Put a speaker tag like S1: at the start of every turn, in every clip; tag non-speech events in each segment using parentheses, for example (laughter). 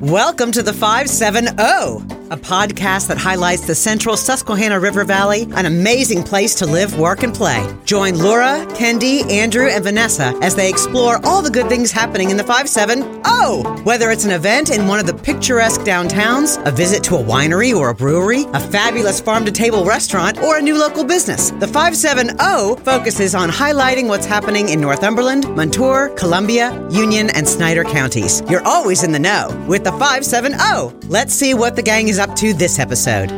S1: Welcome to the 570, a podcast that highlights the central Susquehanna River Valley, an amazing place to live, work, and play. Join Laura, Kendi, Andrew, and Vanessa as they explore all the good things happening in the 570. Whether it's an event in one of the picturesque downtowns, a visit to a winery or a brewery, a fabulous farm to table restaurant, or a new local business, the 570 focuses on highlighting what's happening in Northumberland, Montour, Columbia, Union, and Snyder counties. You're always in the know with the 570. Let's see what the gang is up to this episode.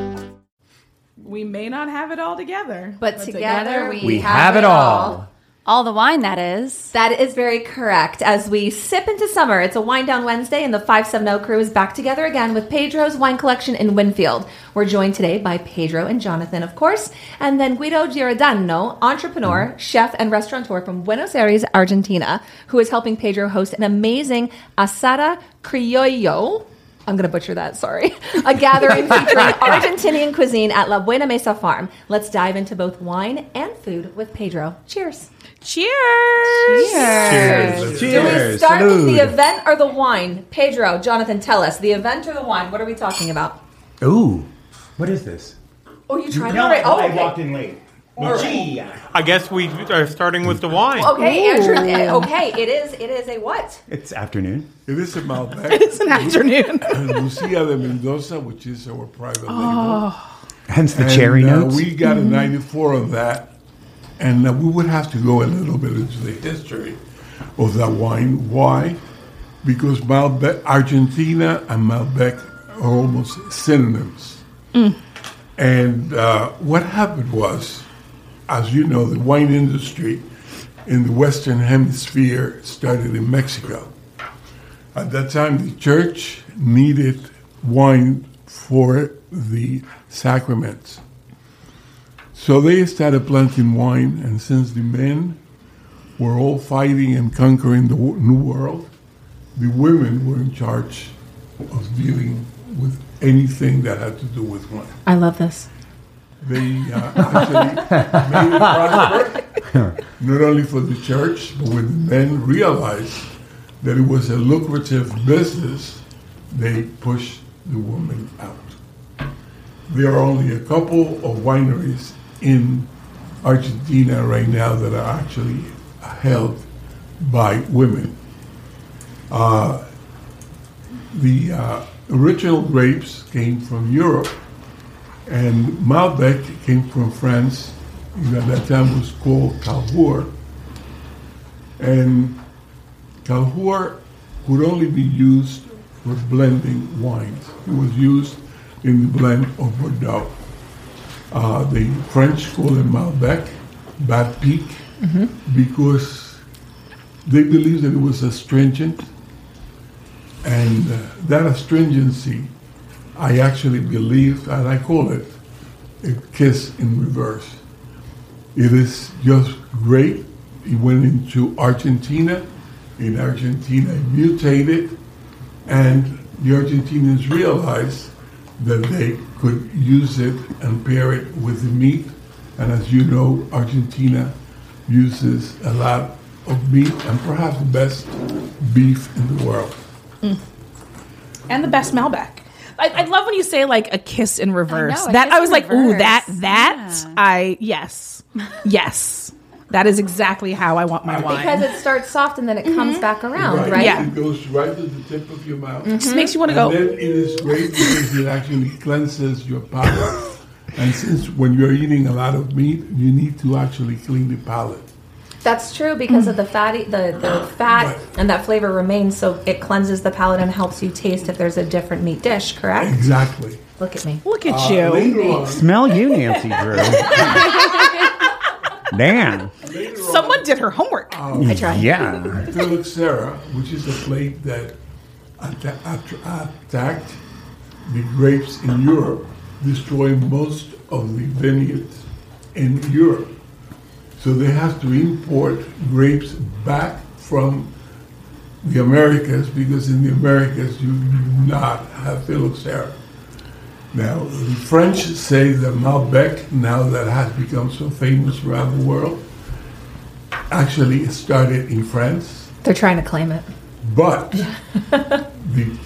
S2: We may not have it all together,
S3: But, together, we,
S4: We have it all.
S5: All the wine, that is.
S3: That is very correct. As we sip into summer, it's a Wine Down Wednesday, and the 570 crew is back together again with Pedro's Wine Collection in Winfield. We're joined today by Pedro and Jonathan, of course, and then Guido Giordano, entrepreneur, mm-hmm. chef, and restaurateur from Buenos Aires, Argentina, who is helping Pedro host an amazing asada criollo. I'm going to butcher that, sorry. (laughs) A gathering (laughs) featuring Argentinian cuisine at La Buena Mesa Farm. Let's dive into both wine and food with Pedro. Cheers.
S2: cheers!
S3: Do
S4: Cheers.
S3: we
S4: Cheers.
S3: start with the
S4: Salud.
S3: event or the wine? Pedro, Jonathan, tell us. The event or the wine? What are we talking about?
S4: Ooh, what is this?
S3: Oh, you tried
S4: No,
S3: it already? Oh,
S4: I
S3: okay.
S4: walked in late. Lucia.
S6: I guess we are starting with the wine.
S3: Okay, Andrew. eh, Okay, it is. It is a what?
S4: It's afternoon.
S7: It is a Malbec. (laughs)
S2: It's an afternoon. (laughs)
S7: and Lucia de Mendoza, which is our private label.
S4: Oh, Hence the
S7: And,
S4: cherry
S7: uh,
S4: notes.
S7: We got a 94 on that. And uh, we would have to go a little bit into the history of that wine. Why? Because Malbec, Argentina and Malbec are almost synonyms. And uh, what happened was, as you know, the wine industry in the Western Hemisphere started in Mexico. At that time, the church needed wine for the sacraments. So they started planting wine, and since the men were all fighting and conquering the New World, the women were in charge of dealing with anything that had to do with wine.
S3: I love this.
S7: They uh, actually made it prosper, not only for the church, but when the men realized that it was a lucrative business, they pushed the women out. There are only a couple of wineries in Argentina right now that are actually held by women. Uh, the uh, original grapes came from Europe, and Malbec came from France. At that time it was called Cahors. And Cahors could only be used for blending wines. It was used in the blend of Bordeaux. Uh, the French call it Malbec, Bad Peak, because they believed that it was astringent. And uh, that astringency, I actually believe, and I call it a kiss in reverse. It is just great. It went into Argentina. In Argentina, mutated, and the Argentinians realized that they could use it and pair it with the meat. And as you know, Argentina uses a lot of meat and perhaps the best beef in the world. Mm.
S2: and the best Malbec. I, I love when you say like a kiss in reverse.
S5: know,
S2: that I was
S5: in
S2: like, ooh, that that
S5: Yeah.
S2: I yes, yes, that is exactly how I want my wine.
S3: Because it starts soft and then it comes back around, right?
S2: Yeah.
S7: It goes right to the tip of your mouth.
S2: just makes you want to
S7: And
S2: go.
S7: then it is great because it actually cleanses your palate. And since when you're eating a lot of meat, you need to actually clean the palate.
S3: That's true because of mm. the fatty, the, the ah, fat
S7: Right.
S3: and that flavor remains, so it cleanses the palate and helps you taste if there's a different meat dish. Correct?
S7: Exactly.
S3: Look at me.
S2: Look at
S7: Uh,
S2: you.
S7: later on,
S4: Smell you, Nancy Drew. (laughs) Damn.
S2: Someone did her homework.
S3: I tried.
S4: Yeah.
S7: phylloxera, which is a plate that atta- att- attacked the grapes in Europe, destroying most of the vineyards in Europe. So they have to import grapes back from the Americas because in the Americas you do not have phylloxera. Now, the French say that Malbec, now that has become so famous around the world, actually started in France,
S3: They're trying to claim it.
S7: but the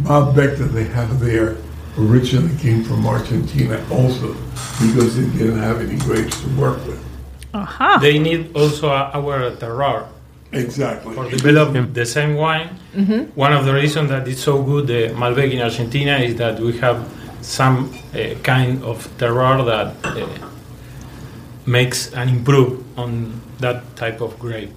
S7: Malbec that they have there originally came from Argentina also because they didn't have any grapes to work with.
S2: Aha.
S6: They need also our terroir
S7: Exactly.
S6: for developing the same wine. One of the reasons that it's so good, the Malbec in Argentina, is that we have some uh, kind of terroir that uh, makes and improve on that type of grape.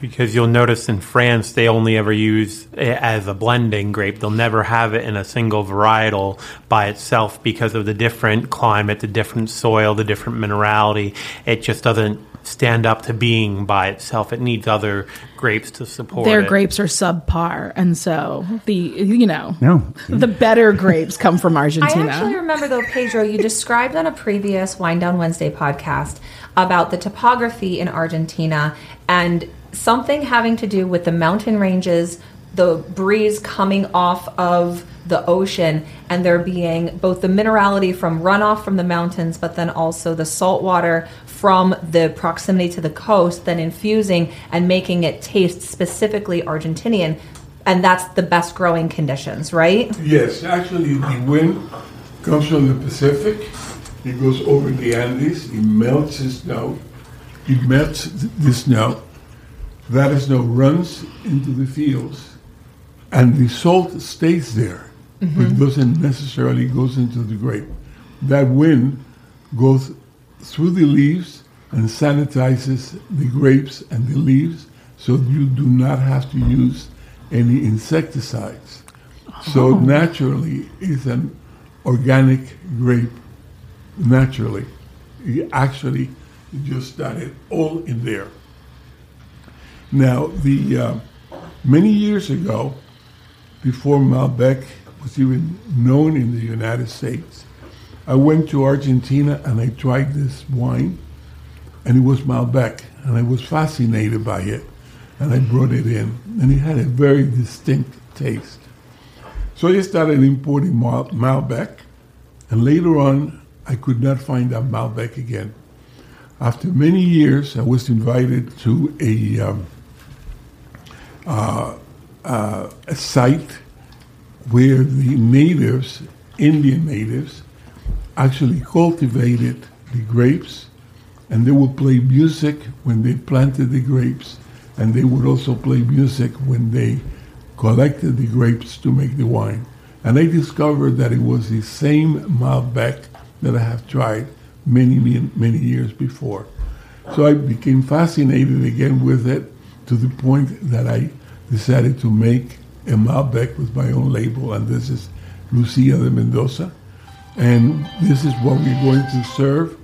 S8: Because you'll notice in France, they only ever use it as a blending grape. They'll never have it in a single varietal by itself because of the different climate, the different soil, the different minerality. It just doesn't stand up to being by itself. It needs other grapes to support
S2: Their
S8: it.
S2: grapes are subpar, and so the you know
S4: No.
S2: the better grapes come from Argentina.
S3: I actually remember though, Pedro, you described on a previous Wine Down Wednesday podcast about the topography in Argentina and something having to do with the mountain ranges, the breeze coming off of the ocean, and there being both the minerality from runoff from the mountains, but then also the salt water from the proximity to the coast, then infusing and making it taste specifically Argentinian. And that's the best growing conditions, right?
S7: Yes, actually, the wind comes from the Pacific. It goes over the Andes. It melts the snow. It melts th- the snow. That snow runs into the fields, and the salt stays there, but mm-hmm. doesn't necessarily goes into the grape. That wind goes through the leaves and sanitizes the grapes and the leaves, so you do not have to use any insecticides. So oh. naturally, it's an organic grape. Naturally, you actually just started all in there. Now, the uh, many years ago, before Malbec was even known in the United States, I went to Argentina and I tried this wine, and it was Malbec, and I was fascinated by it, and I brought it in, and it had a very distinct taste. So I started importing Mal- Malbec, and later on, I could not find that Malbec again. After many years, I was invited to a, um, uh, uh, a site where the natives, Indian natives, actually cultivated the grapes, and they would play music when they planted the grapes, and they would also play music when they collected the grapes to make the wine. And I discovered that it was the same Malbec that I have tried many, many, many years before. So I became fascinated again with it to the point that I decided to make a Malbec with my own label, and this is Lucia de Mendoza. And this is what we're going to serve.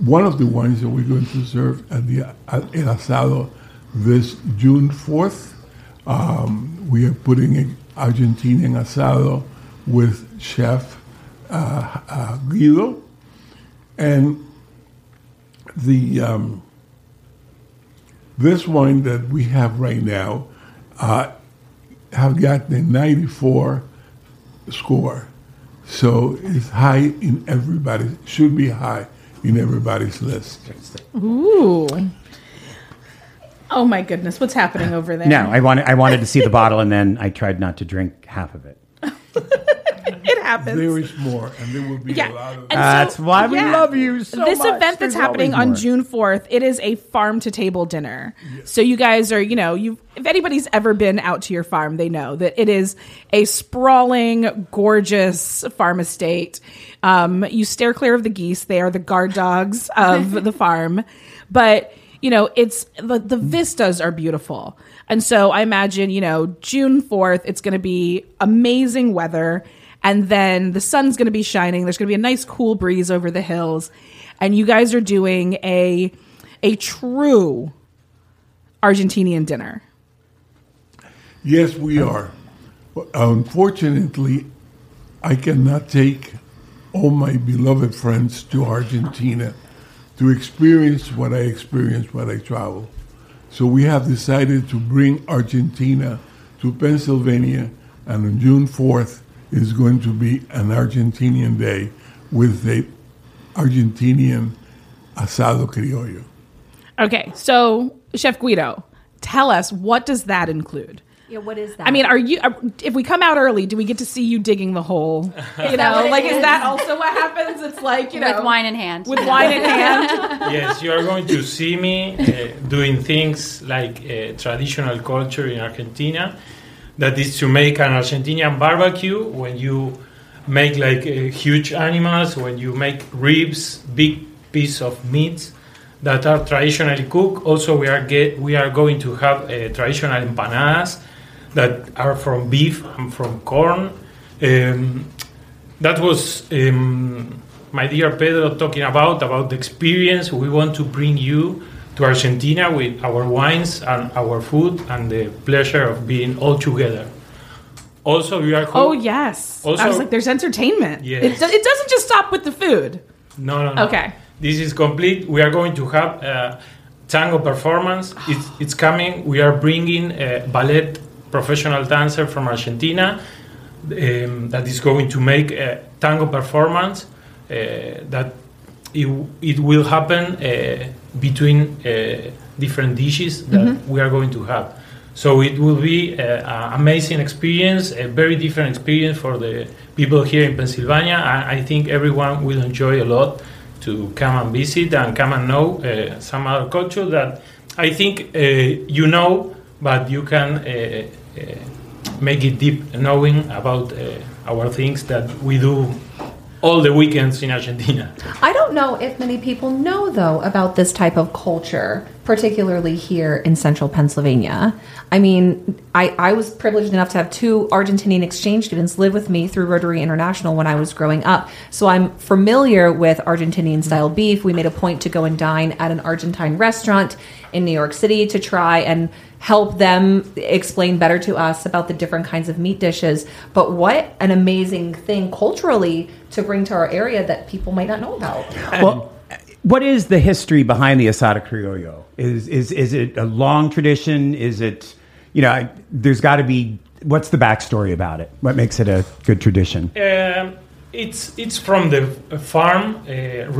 S7: One of the wines that we're going to serve at the at El Asado this June 4th. Um, we are putting an Argentinian asado with Chef uh, uh, Guido. And the um, this wine that we have right now uh, have got the 94 score. So it's high in everybody, should be high in everybody's list.
S2: Ooh. Oh my goodness, what's happening over there?
S4: No, I wanted I wanted to see the bottle, and then I tried not to drink half of it. (laughs)
S2: it happens.
S7: There is more, and there will be
S2: Yeah.
S7: a lot of.
S2: And so-
S4: That's why we
S2: yeah.
S4: love you so much.
S2: this
S4: much.
S2: event that's
S4: There's
S2: happening on. June 4th, it is a farm to table dinner. So you guys are, you know, you if anybody's ever been out to your farm, they know that it is a sprawling, gorgeous farm estate. Um, you stare clear of the geese; they are the guard dogs of (laughs) the farm. But you know, it's the, the vistas are beautiful, and so I imagine, you know, June 4th, it's going to be amazing weather and then the sun's going to be shining. There's going to be a nice cool breeze over the hills, and you guys are doing a a true Argentinian dinner.
S7: Yes, we are. Unfortunately, I cannot take all my beloved friends to Argentina to experience what I experience when I travel. So we have decided to bring Argentina to Pennsylvania, and on June 4th is going to be an Argentinian day with the Argentinian asado criollo.
S2: Okay, so Chef Guido, tell us what does that include?
S3: Yeah, what is that?
S2: I mean, are you? Are, if we come out early, do we get to see you digging the hole? (laughs) You know, like is
S3: is?
S2: that also what happens? It's like you know,
S5: With wine in hand.
S2: with wine in hand. (laughs)
S6: yes, you are going to see me uh, doing things like uh, traditional culture in Argentina. That is to make an Argentinian barbecue when you make like uh, huge animals, when you make ribs, big piece of meats that are traditionally cooked. Also, we are get we are going to have uh, traditional empanadas that are from beef and from corn. Um, that was um, my dear Pedro talking about about the experience we want to bring you to Argentina with our wines and our food and the pleasure of being all together. Also, we are
S2: Oh yes. I
S6: Also-
S2: was like, there's entertainment.
S6: Yes.
S2: It, do- it doesn't just stop with the food.
S6: No, no, no.
S2: Okay.
S6: This is complete. We are going to have a tango performance. (sighs) It's, it's coming. We are bringing a ballet professional dancer from Argentina um, that is going to make a tango performance uh, that it, it will happen uh, between uh, different dishes that we are going to have. So it will be an amazing experience, a very different experience for the people here in Pennsylvania. I, I think everyone will enjoy a lot to come and visit and come and know uh, some other culture that I think uh, you know, but you can uh, uh, make it deep knowing about uh, our things that we do all the weekends in Argentina.
S3: I don't know if many people know, though, about this type of culture, particularly here in central Pennsylvania. I mean, I, I was privileged enough to have two Argentinian exchange students live with me through Rotary International when I was growing up. So I'm familiar with Argentinian style beef. We made a point to go and dine at an Argentine restaurant in New York City to try and help them explain better to us about the different kinds of meat dishes. But what an amazing thing culturally to bring to our area that people might not know about.
S4: Well, what is the history behind the asada criollo? Is is is it a long tradition? Is it you know? I- There's got to be. What's the backstory about it? What makes it a good tradition?
S6: Um, it's it's from the farm uh,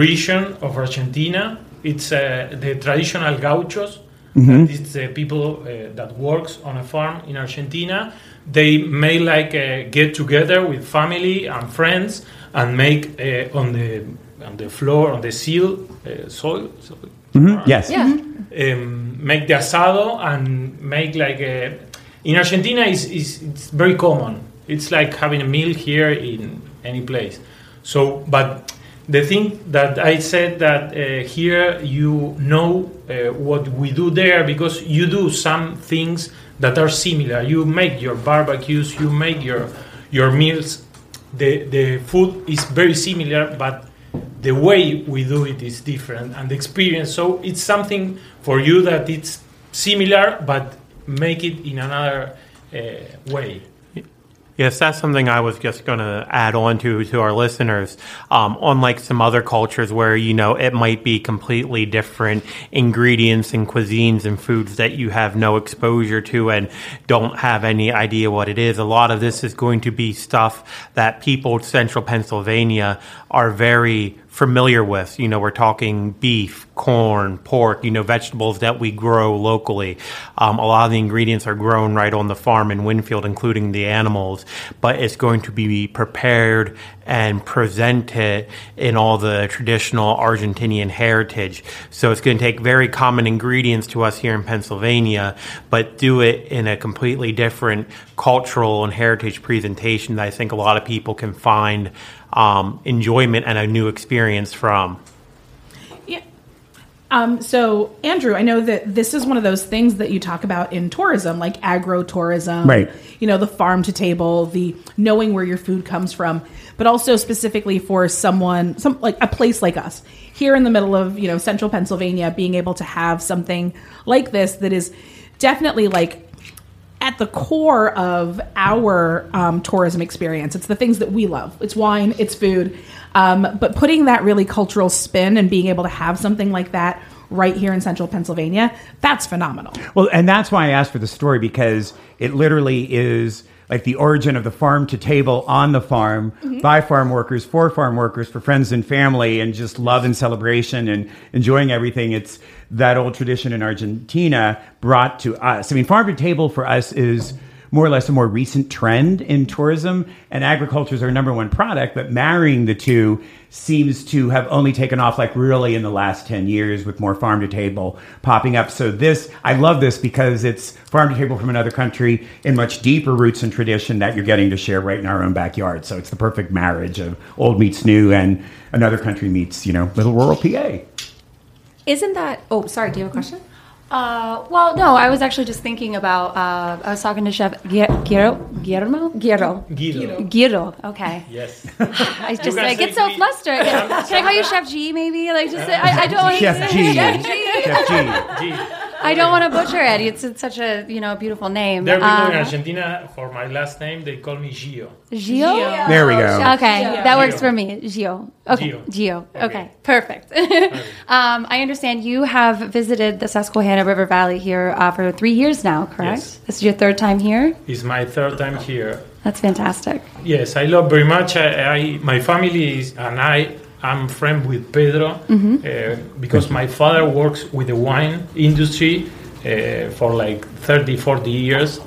S6: region of Argentina. It's uh, the traditional gauchos. That is the people uh, that works on a farm in Argentina. They may like uh, get together with family and friends and make uh, on the on the floor on the seal uh, soil. soil
S4: Yes.
S3: Yeah.
S6: um, make the asado and make like a, in Argentina is is it's very common. It's like having a meal here in any place. So, but the thing that I said that uh, here you know uh, what we do there because you do some things that are similar. You make your barbecues, you make your your meals. The the food is very similar, but the way we do it is different and the experience so it's something for you that it's similar but make it in another uh, way
S8: Yes, that's something I was just going to add on to to our listeners. Um, unlike some other cultures where you know it might be completely different ingredients and cuisines and foods that you have no exposure to and don't have any idea what it is. A lot of this is going to be stuff that people in central Pennsylvania are very familiar with. You know, we're talking beef, corn, pork, you know, vegetables that we grow locally. Um, a lot of the ingredients are grown right on the farm in Winfield, including the animals, but it's going to be prepared and presented in all the traditional Argentinian heritage. So it's going to take very common ingredients to us here in Pennsylvania, but do it in a completely different cultural and heritage presentation that I think a lot of people can find um, enjoyment and a new experience from.
S2: Yeah. Um, so, Andrew, I know that this is one of those things that you talk about in tourism, like agro tourism,
S4: Right.
S2: You know, the farm to table, the knowing where your food comes from, but also specifically for someone, some like a place like us here in the middle of you know central Pennsylvania, being able to have something like this that is definitely like at the core of our um, tourism experience. It's the things that we love. It's wine, it's food, um, but putting that really cultural spin and being able to have something like that right here in central Pennsylvania, that's phenomenal.
S4: Well, and that's why I asked for the story because it literally is like the origin of the farm to table on the farm mm-hmm. by farm workers for farm workers for friends and family and just love and celebration and enjoying everything. It's that old tradition in Argentina brought to us. I mean, farm to table for us is more or less a more recent trend in tourism, and agriculture is our number one product. But marrying the two seems to have only taken off like really in the last 10 years with more farm to table popping up. So this, I love this because it's farm to table from another country in much deeper roots and tradition that you're getting to share right in our own backyard. So it's the perfect marriage of old meets new and another country meets, you know, little rural PA.
S3: Isn't that? Oh, sorry. Do you have a question?
S5: Uh, well, no, I was actually just thinking about. Uh, I was talking to Chef Gu- Guillermo. Guillermo. Guillermo.
S6: Guido.
S5: Guido. Okay.
S6: Yes. (laughs) (laughs)
S5: I just I get so
S6: Gui-
S5: flustered. Can I call you (laughs) Chef G? Maybe like just I, I don't.
S4: Chef G.
S5: Chef G.
S4: Chef G.
S6: G.
S5: I don't want to butcher it. It's, it's such a you know beautiful name.
S6: There are people in
S5: Um,
S6: Argentina, for my last name, they call me Gio.
S5: Gio.
S4: There we go.
S5: Okay, that works
S6: Gio.
S5: for me. Gio. Okay,
S6: Gio.
S5: Gio. Okay,
S6: Okay. (laughs)
S5: perfect. um, I understand you have visited the Susquehanna River Valley here uh, for three years now, correct?
S6: Yes.
S5: This is your third time here.
S6: It's my third time here.
S5: That's fantastic.
S6: Yes, I love very much. I, I my family is, and I am friend with Pedro uh, because my father works with the wine industry uh, for like 30, 40 years.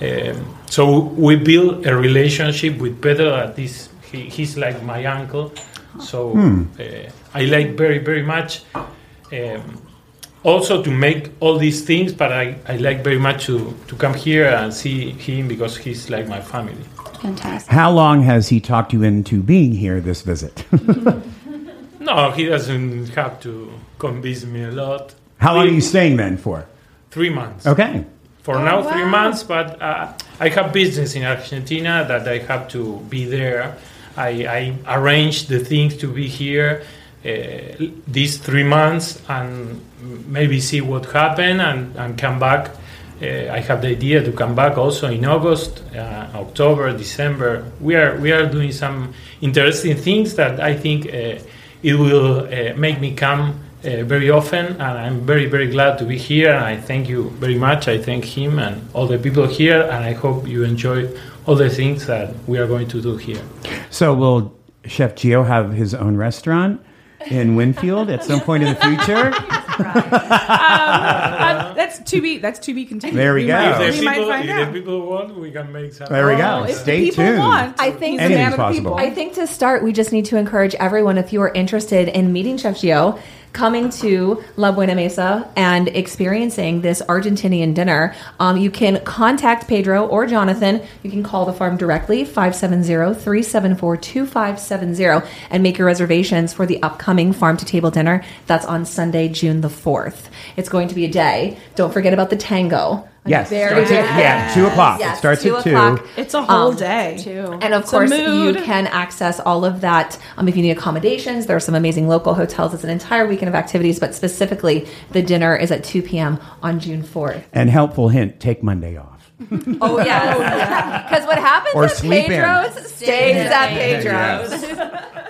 S6: Um, so we built a relationship with Pedro that is he, he's like my uncle. So uh, I like very very much. Um, also to make all these things, but I, I like very much to, to come here and see him because he's like my family.
S5: Fantastic.
S4: How long has he talked you into being here this visit? (laughs)
S6: No, he doesn't have to convince me a lot.
S4: How long are you staying then for?
S6: Three months.
S4: Okay.
S6: For now, three months, but uh, I have business in Argentina that I have to be there. I, I arrange the things to be here uh, these three months and maybe see what happened and, and come back. Uh, I have the idea to come back also in August, uh, October, December. We are we are doing some interesting things that I think uh, it will uh, make me come uh, very often, and I'm very, very glad to be here. And I thank you very much. I thank him and all the people here, and I hope you enjoy all the things that we are going to do here.
S4: So will Chef Gio have his own restaurant in Winfield at some point in the future? (laughs)
S2: Uh, that's to be. That's to be continued.
S4: There we go.
S2: might-
S6: If the
S2: we might
S6: people,
S2: find
S6: if
S2: out.
S6: the people want, we can make something.
S4: There we
S2: Oh,
S4: go.
S2: if
S4: Stay
S2: the people
S4: tuned.
S2: Want,
S3: I think-
S4: Anything's
S2: man of the
S4: possible.
S2: people.
S3: I think to start, we just need to encourage everyone if you are interested in meeting Chef Gio, coming to La Buena Mesa and experiencing this Argentinian dinner, um, you can contact Pedro or Jonathan. You can call the farm directly, 570-374-2570, and make your reservations for the upcoming farm to table dinner. That's on Sunday, June the 4th. It's going to be a day. Don't forget about the tango.
S4: Yes.
S3: Very
S4: Starts at- yeah, two o'clock.
S3: Yes,
S4: it starts
S3: two
S4: at two.
S3: o'clock.
S2: It's a whole
S3: Um,
S2: day.
S5: Too.
S3: And of
S2: It's
S3: course, you can access all of that. Um, if you need accommodations, there are some amazing local hotels. It's an entire weekend of activities, but specifically, the dinner is at 2 p.m. on June 4th.
S4: And helpful hint: take Monday off. (laughs)
S3: Oh, yes. (laughs) Because what happens
S4: Or
S3: at
S4: sleep in.
S3: Pedro's stays at Pedro's. (laughs)